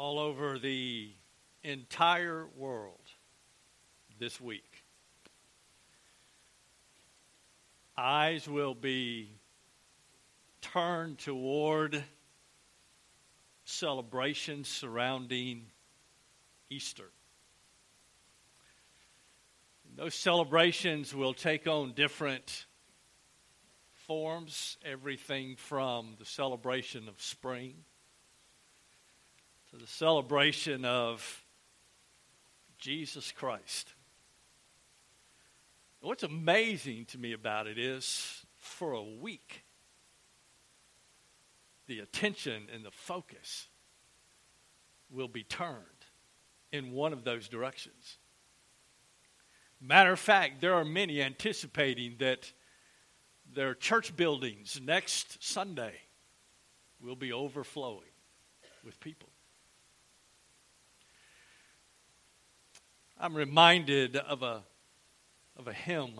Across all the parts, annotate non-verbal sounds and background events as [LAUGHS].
all over the entire world this week. Eyes will be turned toward celebrations surrounding Easter. Those celebrations will take on different forms, everything from the celebration of spring to the celebration of Jesus Christ. What's amazing to me about it is for a week, the attention and the focus will be turned in one of those directions. Matter of fact, there are many anticipating that their church buildings next Sunday will be overflowing with people. I'm reminded of a, of a hymn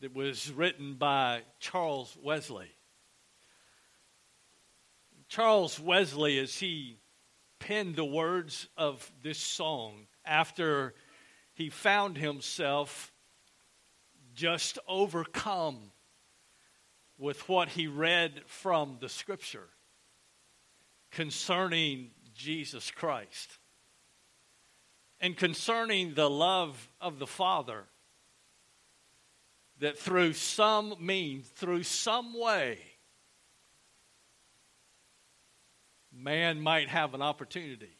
that was written by Charles Wesley. Charles Wesley, as he penned the words of this song after he found himself just overcome with what he read from the scripture concerning Jesus Christ and concerning the love of the Father, that through some means, through some way, man might have an opportunity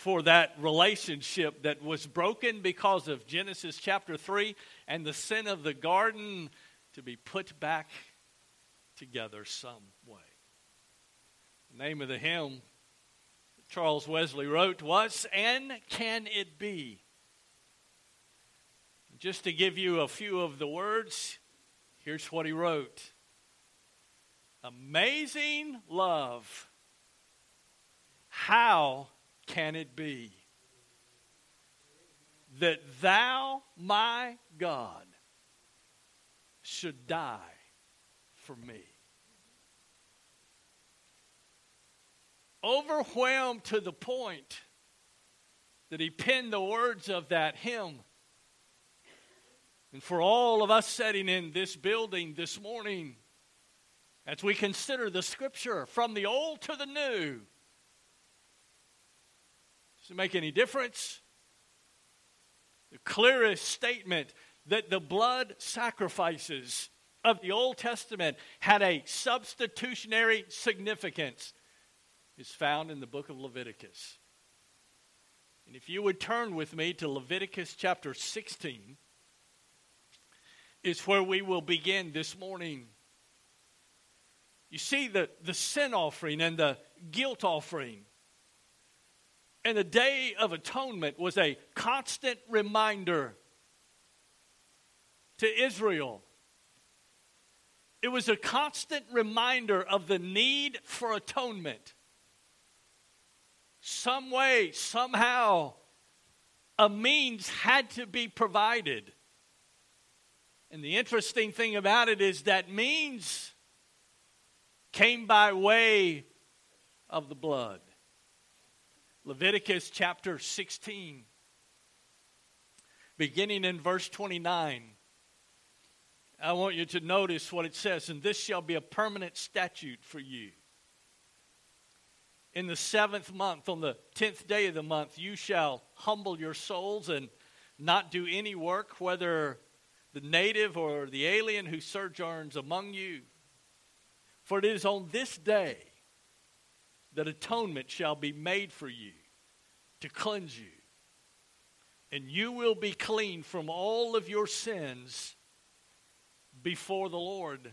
for that relationship that was broken because of Genesis chapter 3 and the sin of the garden to be put back together some way. The name of the hymn Charles Wesley wrote was, And Can It Be? Just to give you a few of the words, here's what he wrote Amazing love. How can it be that thou, my God, should die for me? Overwhelmed to the point that he penned the words of that hymn. And for all of us sitting in this building this morning, as we consider the scripture from the old to the new, does it make any difference? The clearest statement that the blood sacrifices of the Old Testament had a substitutionary significance is found in the book of Leviticus. And if you would turn with me to Leviticus chapter 16, is where we will begin this morning. You see, the, the sin offering and the guilt offering and the Day of Atonement was a constant reminder to Israel. It was a constant reminder of the need for atonement some way, somehow, a means had to be provided. And the interesting thing about it is that means came by way of the blood. Leviticus chapter 16, beginning in verse 29. I want you to notice what it says, and this shall be a permanent statute for you in the seventh month, on the tenth day of the month, you shall humble your souls and not do any work, whether the native or the alien who sojourns among you. For it is on this day that atonement shall be made for you to cleanse you. And you will be clean from all of your sins before the Lord.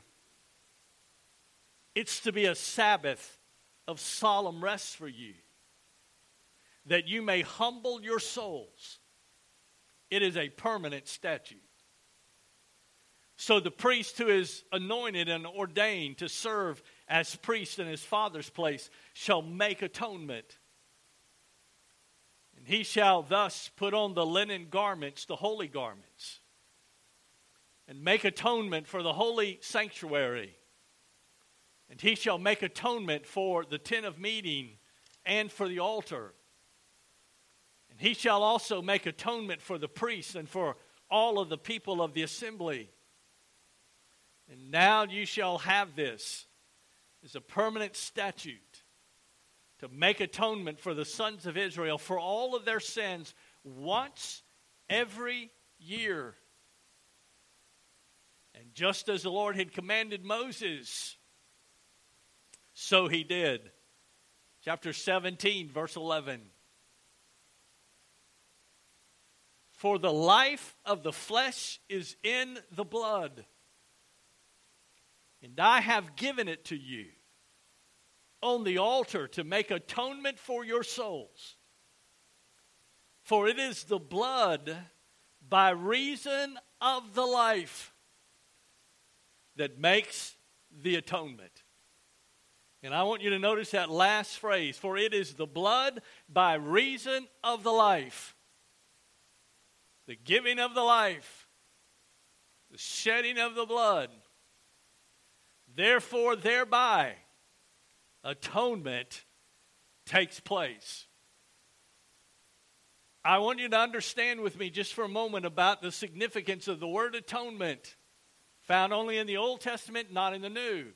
It's to be a Sabbath of solemn rest for you, that you may humble your souls. It is a permanent statute. So the priest who is anointed and ordained to serve as priest in his father's place shall make atonement. And he shall thus put on the linen garments, the holy garments, and make atonement for the holy sanctuary And he shall make atonement for the tent of meeting and for the altar. And he shall also make atonement for the priests and for all of the people of the assembly. And now you shall have this as a permanent statute to make atonement for the sons of Israel for all of their sins once every year. And just as the Lord had commanded Moses, so he did. Chapter 17, verse 11. For the life of the flesh is in the blood, and I have given it to you on the altar to make atonement for your souls. For it is the blood by reason of the life that makes the atonement. And I want you to notice that last phrase for it is the blood by reason of the life. The giving of the life, the shedding of the blood. Therefore, thereby, atonement takes place. I want you to understand with me just for a moment about the significance of the word atonement, found only in the Old Testament, not in the New.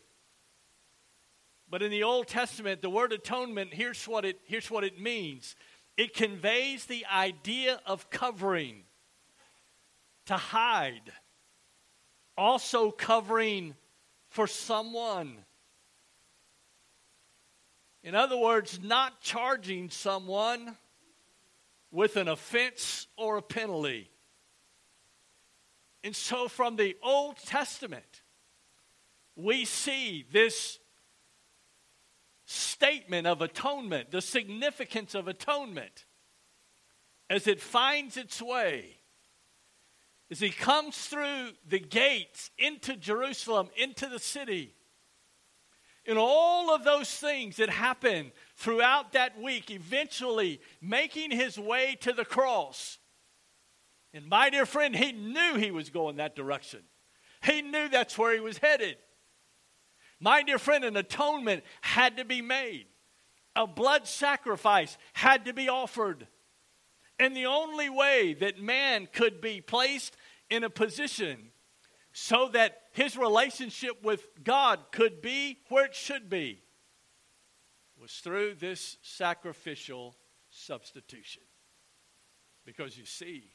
But in the Old Testament, the word atonement, here's what it, here's what it means it conveys the idea of covering, to hide, also covering for someone. In other words, not charging someone with an offense or a penalty. And so, from the Old Testament, we see this statement of atonement, the significance of atonement, as it finds its way, as he comes through the gates into Jerusalem, into the city and all of those things that happen throughout that week, eventually making his way to the cross. And my dear friend, he knew he was going that direction. He knew that's where he was headed. My dear friend, an atonement had to be made, a blood sacrifice had to be offered. And the only way that man could be placed in a position so that his relationship with God could be where it should be was through this sacrificial substitution. Because you see,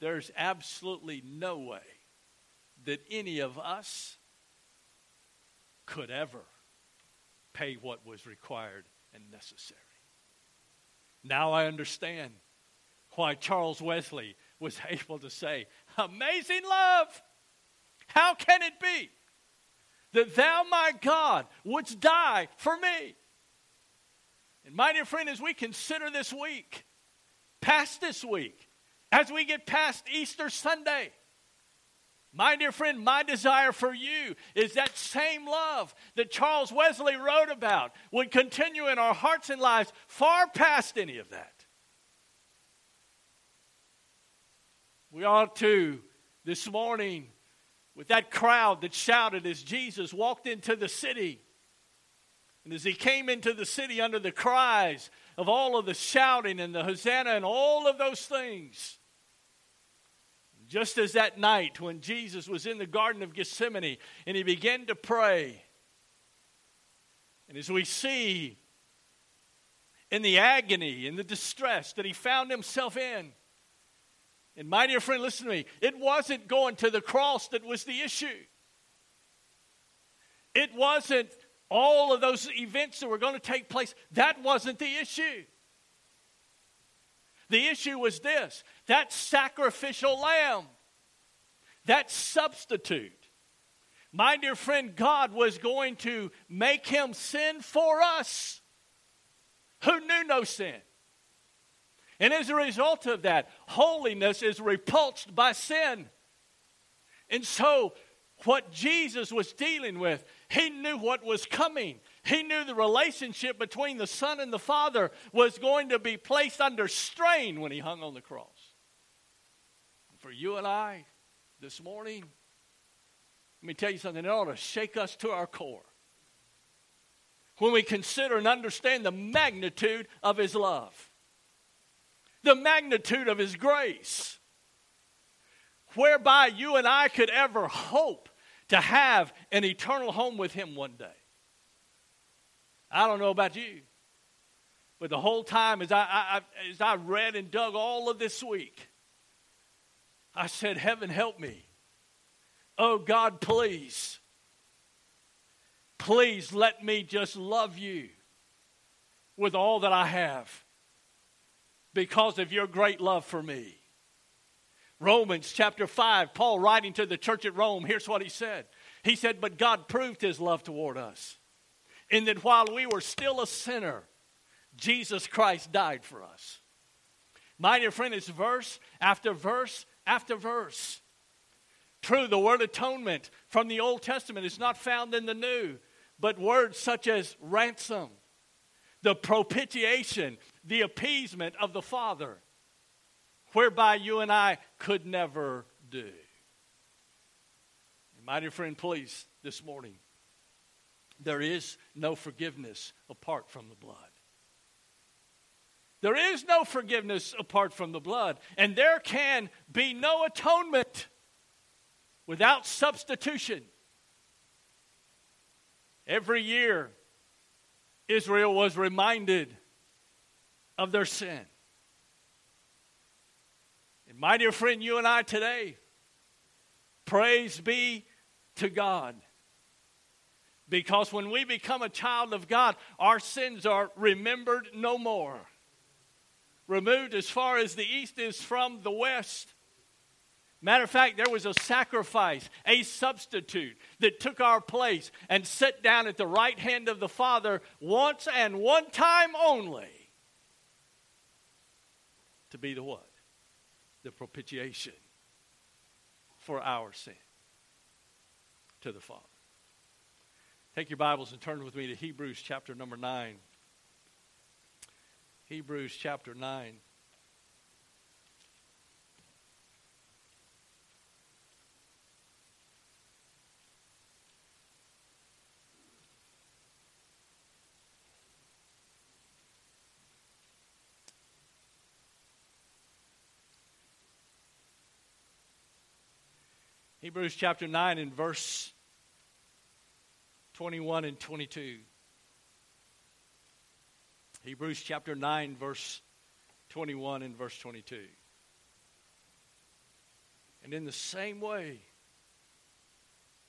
there's absolutely no way that any of us could ever pay what was required and necessary. Now I understand why Charles Wesley was [LAUGHS] able to say, Amazing love! How can it be that thou, my God, wouldst die for me? And my dear friend, as we consider this week, past this week, as we get past Easter Sunday, my dear friend, my desire for you is that same love that Charles Wesley wrote about would continue in our hearts and lives far past any of that. We ought to, this morning, with that crowd that shouted as Jesus walked into the city. And as he came into the city under the cries of all of the shouting and the Hosanna and all of those things, just as that night when Jesus was in the Garden of Gethsemane and he began to pray, and as we see in the agony and the distress that he found himself in, and my dear friend, listen to me. It wasn't going to the cross that was the issue. It wasn't all of those events that were going to take place. That wasn't the issue. The issue was this that sacrificial lamb, that substitute. My dear friend, God was going to make him sin for us who knew no sin. And as a result of that, holiness is repulsed by sin. And so, what Jesus was dealing with, he knew what was coming. He knew the relationship between the Son and the Father was going to be placed under strain when he hung on the cross. For you and I this morning, let me tell you something, it ought to shake us to our core. when we consider and understand the magnitude of His love, the magnitude of His grace, whereby you and I could ever hope to have an eternal home with Him one day. I don't know about you, but the whole time as I, I, as I read and dug all of this week, I said, Heaven help me. Oh God, please. Please let me just love you with all that I have because of your great love for me. Romans chapter 5, Paul writing to the church at Rome, here's what he said. He said, But God proved his love toward us, in that while we were still a sinner, Jesus Christ died for us. My dear friend, it's verse after verse after verse. True, the word atonement from the Old Testament is not found in the New, but words such as ransom, the propitiation, the appeasement of the Father, whereby you and I could never do. My dear friend, please, this morning, there is no forgiveness apart from the blood. There is no forgiveness apart from the blood, and there can be no atonement without substitution. Every year, Israel was reminded of their sin. My dear friend, you and I today, praise be to God. Because when we become a child of God, our sins are remembered no more. Removed as far as the east is from the west. Matter of fact, there was a sacrifice, a substitute that took our place and sat down at the right hand of the Father once and one time only to be the what? The propitiation for our sin to the Father. Take your Bibles and turn with me to Hebrews chapter number 9. Hebrews chapter 9. Hebrews chapter 9 and verse 21 and 22. Hebrews chapter 9, verse 21 and verse 22. And in the same way,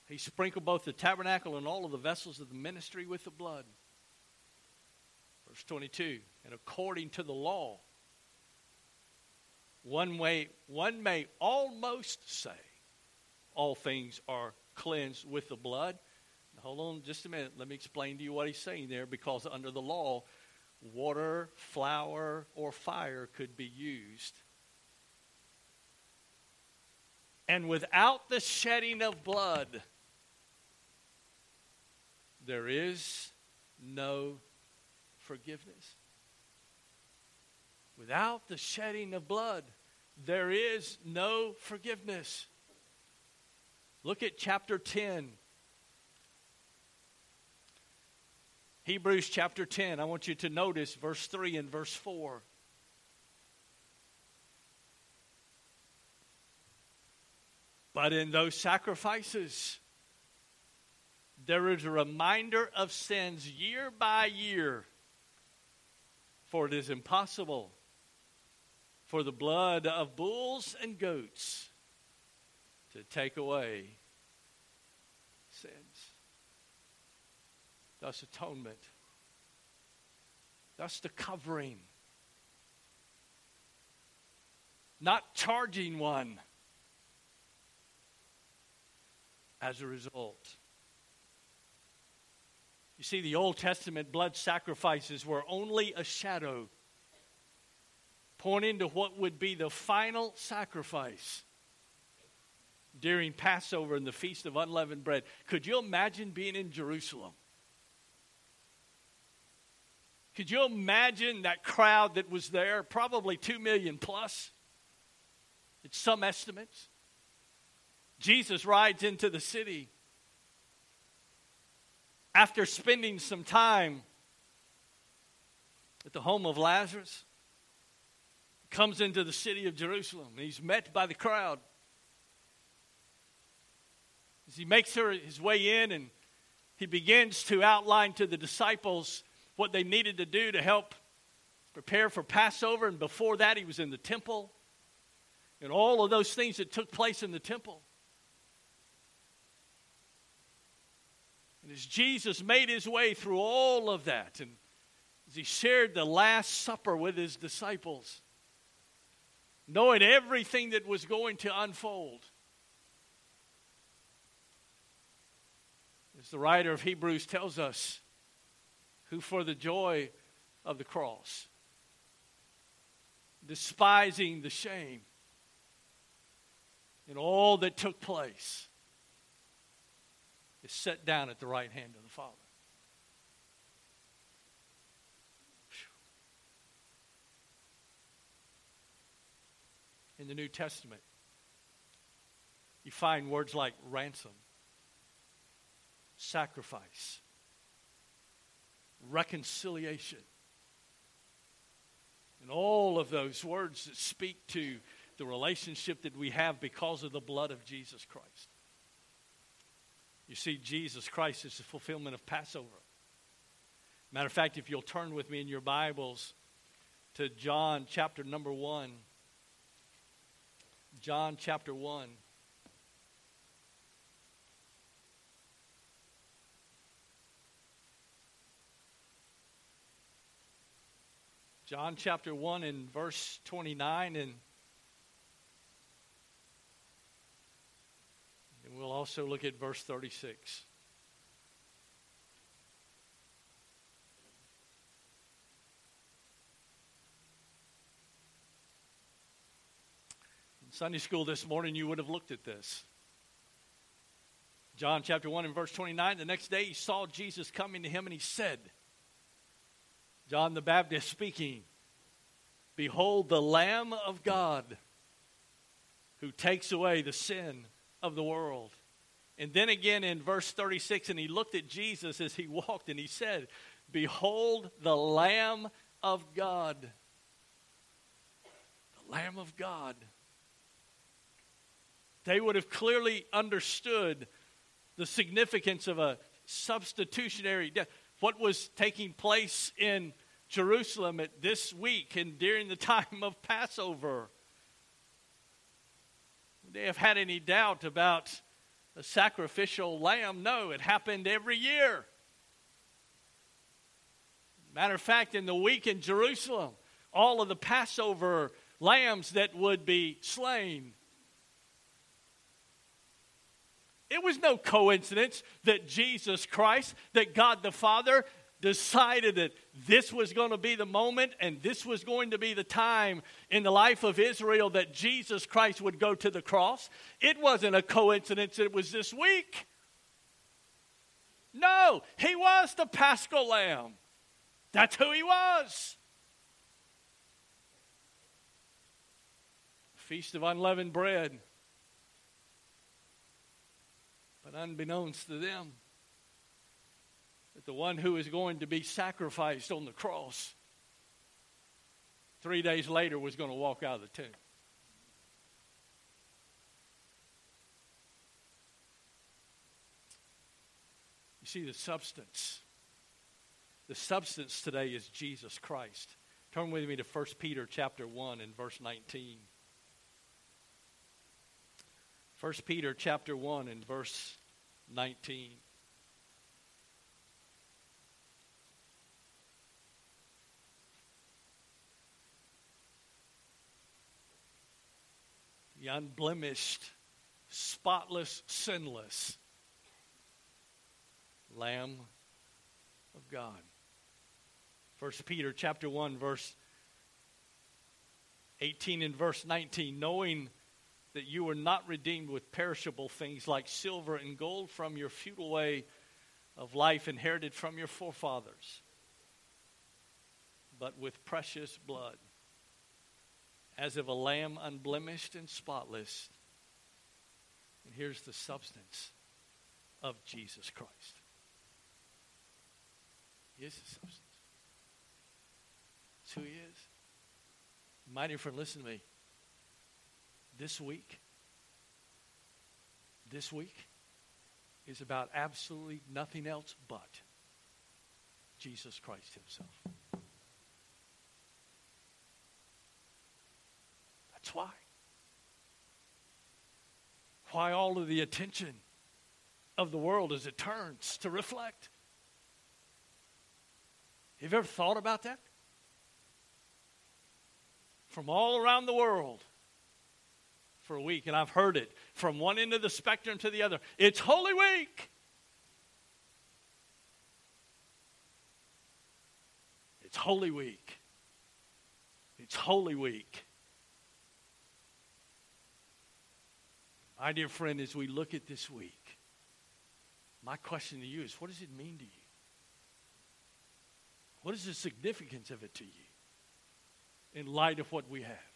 he sprinkled both the tabernacle and all of the vessels of the ministry with the blood. Verse 22. And according to the law, one way one may almost say all things are cleansed with the blood. Now, hold on just a minute. Let me explain to you what he's saying there because under the law, water, flour, or fire could be used. And without the shedding of blood, there is no forgiveness. Without the shedding of blood, there is no forgiveness. Look at chapter 10. Hebrews chapter 10. I want you to notice verse 3 and verse 4. But in those sacrifices, there is a reminder of sins year by year. For it is impossible for the blood of bulls and goats to take away sins. Thus, atonement. Thus, the covering. Not charging one as a result. You see, the Old Testament blood sacrifices were only a shadow pointing to what would be the final sacrifice during Passover and the Feast of Unleavened Bread. Could you imagine being in Jerusalem? Could you imagine that crowd that was there? Probably two million plus. It's some estimates. Jesus rides into the city after spending some time at the home of Lazarus, comes into the city of Jerusalem. He's met by the crowd. As he makes his way in and he begins to outline to the disciples what they needed to do to help prepare for Passover. And before that, he was in the temple and all of those things that took place in the temple. And as Jesus made his way through all of that, and as he shared the Last Supper with his disciples, knowing everything that was going to unfold, as the writer of Hebrews tells us, who for the joy of the cross, despising the shame, and all that took place, is set down at the right hand of the Father. In the New Testament, you find words like ransom, sacrifice, reconciliation. And all of those words that speak to the relationship that we have because of the blood of Jesus Christ. You see, Jesus Christ is the fulfillment of Passover. Matter of fact, if you'll turn with me in your Bibles to John chapter number 1. John chapter 1. John chapter 1 and verse 29 and we'll also look at verse 36. In Sunday school this morning, you would have looked at this. John chapter 1 and verse 29. The next day he saw Jesus coming to him and he said, John the Baptist speaking, Behold the Lamb of God who takes away the sin of the world. And then again in verse 36, and he looked at Jesus as he walked and he said, Behold the Lamb of God. The Lamb of God. They would have clearly understood the significance of a substitutionary death. What was taking place in Jerusalem at this week and during the [LAUGHS] time of Passover they have had any doubt about a sacrificial lamb? No, it happened every year. Matter of fact, in the week in Jerusalem, all of the Passover lambs that would be slain. It was no coincidence that Jesus Christ, that God the Father, decided that this was going to be the moment and this was going to be the time in the life of Israel that Jesus Christ would go to the cross. It wasn't a coincidence it was this week. No, he was the paschal lamb. That's who he was. Feast of unleavened bread. But unbeknownst to them, that the one who is going to be sacrificed on the cross three days later was going to walk out of the tomb. You see, the substance. The substance today is Jesus Christ. Turn with me to 1 Peter chapter 1 and verse 19. 1 Peter chapter 1 and verse 19. the unblemished, spotless, sinless Lamb of God. First Peter chapter 1 verse 18 and verse 19 knowing that you were not redeemed with perishable things like silver and gold from your futile way of life inherited from your forefathers but with precious blood as of a lamb unblemished and spotless. And here's the substance of Jesus Christ. He is the substance. That's who he is. Dear friend, listen to me. This week, this week is about absolutely nothing else but Jesus Christ himself. That's why. Why all of the attention of the world as it turns to reflect. Have you ever thought about that? From all around the world for a week, and I've heard it from one end of the spectrum to the other. It's Holy Week. It's Holy Week. It's Holy Week. My dear friend, as we look at this week, my question to you is what does it mean to you? What is the significance of it to you in light of what we have?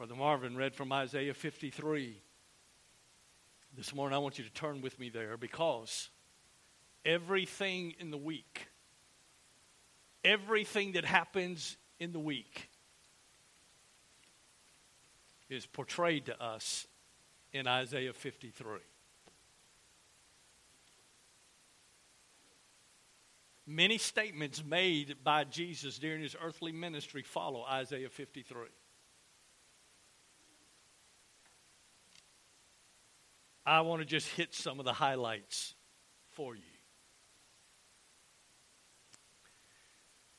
Brother Marvin read from Isaiah 53. This morning, I want you to turn with me there because everything in the week, everything that happens in the week, is portrayed to us in Isaiah 53. Many statements made by Jesus during his earthly ministry follow Isaiah 53. I want to just hit some of the highlights for you.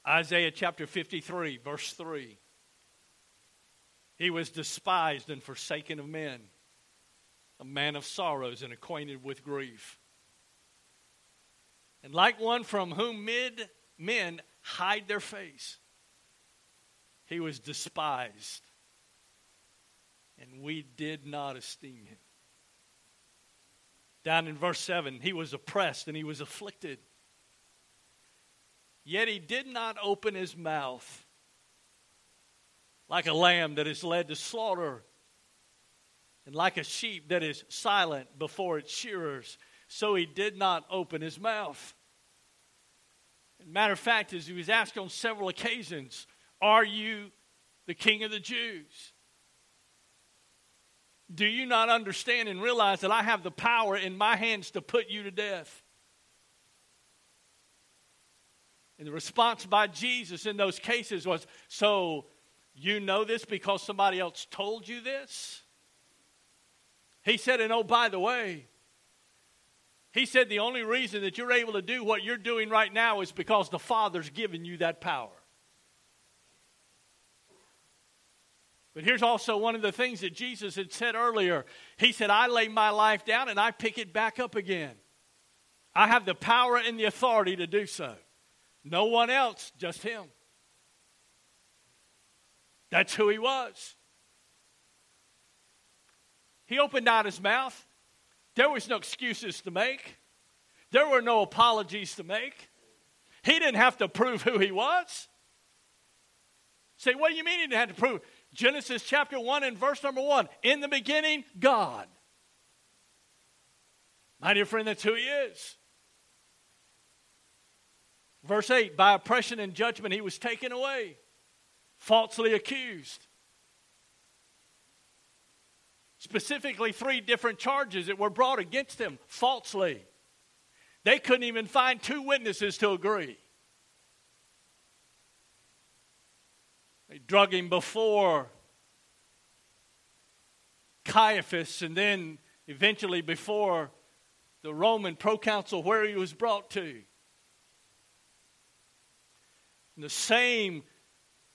Isaiah chapter 53, verse 3. He was despised and forsaken of men, a man of sorrows and acquainted with grief. And like one from whom mid men hide their face, he was despised, and we did not esteem him. Down in verse 7, he was oppressed and he was afflicted. Yet he did not open his mouth like a lamb that is led to slaughter, and like a sheep that is silent before its shearers, so he did not open his mouth. matter of fact, as he was asked on several occasions, Are you the king of the Jews? Do you not understand and realize that I have the power in my hands to put you to death? And the response by Jesus in those cases was, So you know this because somebody else told you this? He said, And oh, by the way, he said the only reason that you're able to do what you're doing right now is because the Father's given you that power. But here's also one of the things that Jesus had said earlier. He said, I lay my life down and I pick it back up again. I have the power and the authority to do so. No one else, just Him. That's who He was. He opened out His mouth. There was no excuses to make, there were no apologies to make. He didn't have to prove who He was. Say, what do you mean He didn't have to prove? Genesis chapter 1 and verse number 1. In the beginning, God. My dear friend, that's who He is. Verse 8 By oppression and judgment he was taken away, falsely accused. Specifically, three different charges that were brought against him falsely. They couldn't even find two witnesses to agree. They drug him before Caiaphas and then eventually before the Roman proconsul where he was brought to. And the same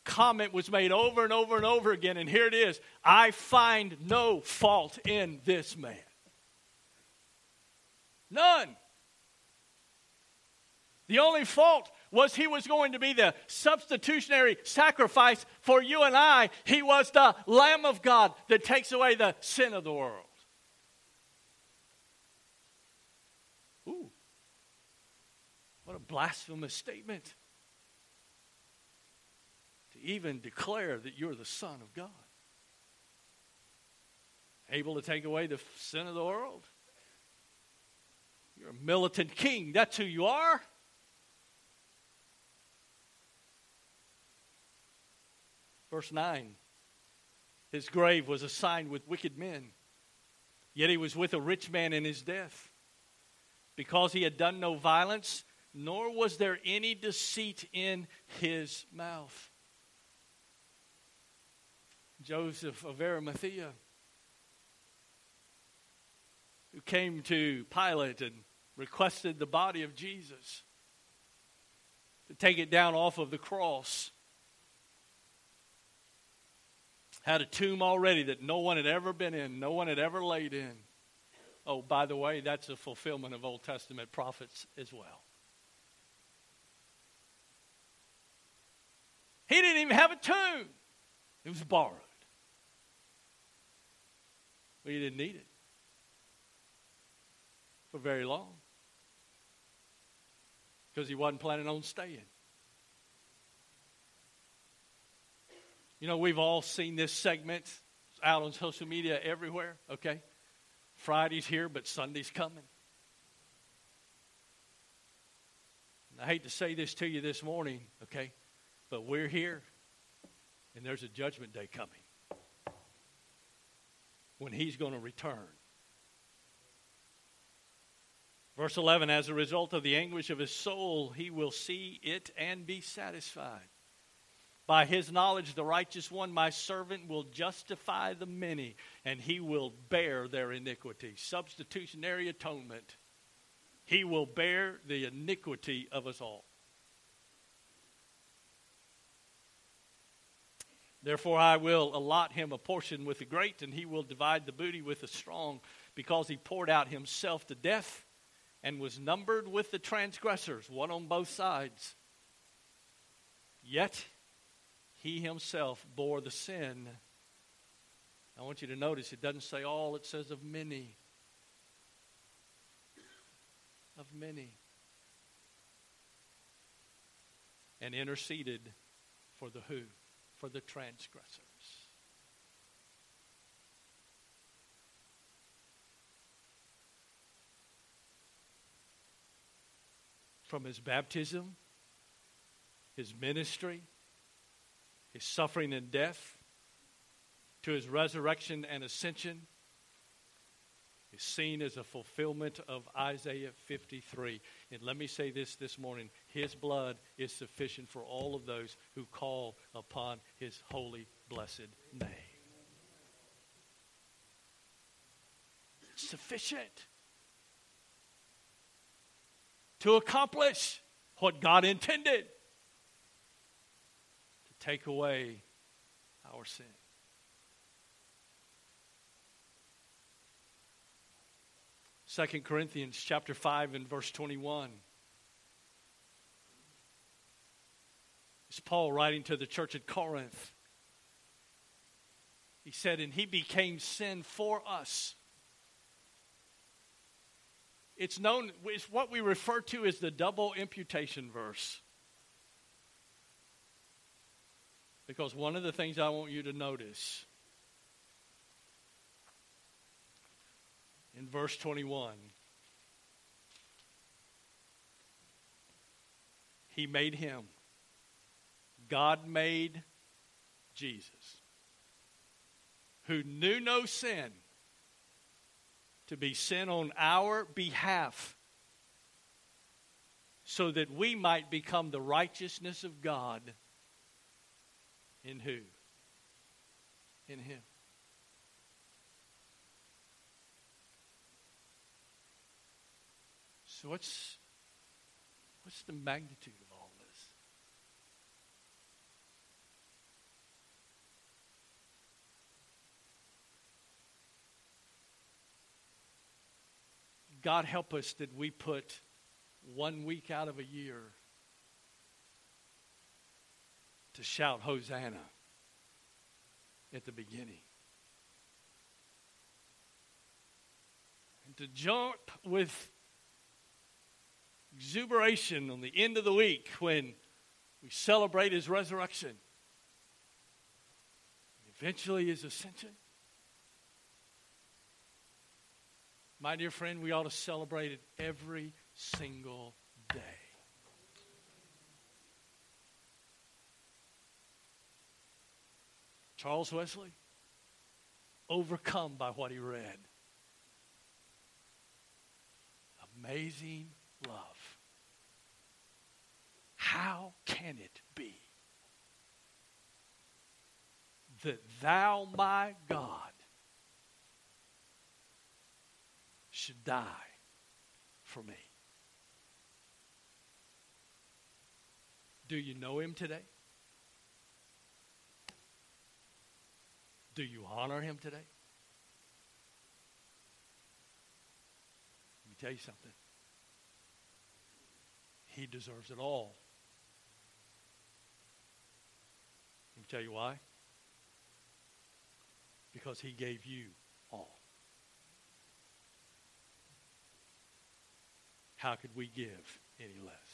comment was made over and over and over again, and here it is I find no fault in this man. None. The only fault was he was going to be the substitutionary sacrifice for you and I. He was the Lamb of God that takes away the sin of the world. Ooh, what a blasphemous statement to even declare that you're the Son of God. Able to take away the sin of the world? You're a militant king. That's who you are. Verse 9 His grave was assigned with wicked men, yet he was with a rich man in his death. Because he had done no violence, nor was there any deceit in his mouth. Joseph of Arimathea, who came to Pilate and requested the body of Jesus to take it down off of the cross had a tomb already that no one had ever been in, no one had ever laid in. Oh, by the way, that's a fulfillment of Old Testament prophets as well. He didn't even have a tomb, it was borrowed. But he didn't need it for very long because he wasn't planning on staying. You know, we've all seen this segment out on social media everywhere, okay? Friday's here, but Sunday's coming. And I hate to say this to you this morning, okay? But we're here, and there's a judgment day coming when he's going to return. Verse 11 As a result of the anguish of his soul, he will see it and be satisfied. By his knowledge, the righteous one, my servant, will justify the many, and he will bear their iniquity. Substitutionary atonement. He will bear the iniquity of us all. Therefore, I will allot him a portion with the great, and he will divide the booty with the strong, because he poured out himself to death and was numbered with the transgressors, one on both sides. Yet he himself bore the sin. I want you to notice it doesn't say all, it says of many. Of many. And interceded for the who? For the transgressors. From his baptism, his ministry, his suffering and death, to his resurrection and ascension, is seen as a fulfillment of Isaiah 53. And let me say this this morning His blood is sufficient for all of those who call upon His holy, blessed name. Sufficient to accomplish what God intended take away our sin. Second Corinthians chapter 5 and verse 21. It's Paul writing to the church at Corinth. He said, And he became sin for us. It's known, it's what we refer to as the double imputation verse. Because one of the things I want you to notice in verse 21, he made him. God made Jesus, who knew no sin, to be sin on our behalf, so that we might become the righteousness of God in who? In Him. So what's what's the magnitude of all this? God help us that we put one week out of a year to shout Hosanna at the beginning. And to jump with exuberation on the end of the week when we celebrate his resurrection. Eventually his ascension. My dear friend, we ought to celebrate it every single day. Charles Wesley, overcome by what he read. Amazing love. How can it be that thou, my God, should die for me? Do you know him today? Do you honor him today? Let me tell you something. He deserves it all. Let me tell you why. Because he gave you all. How could we give any less?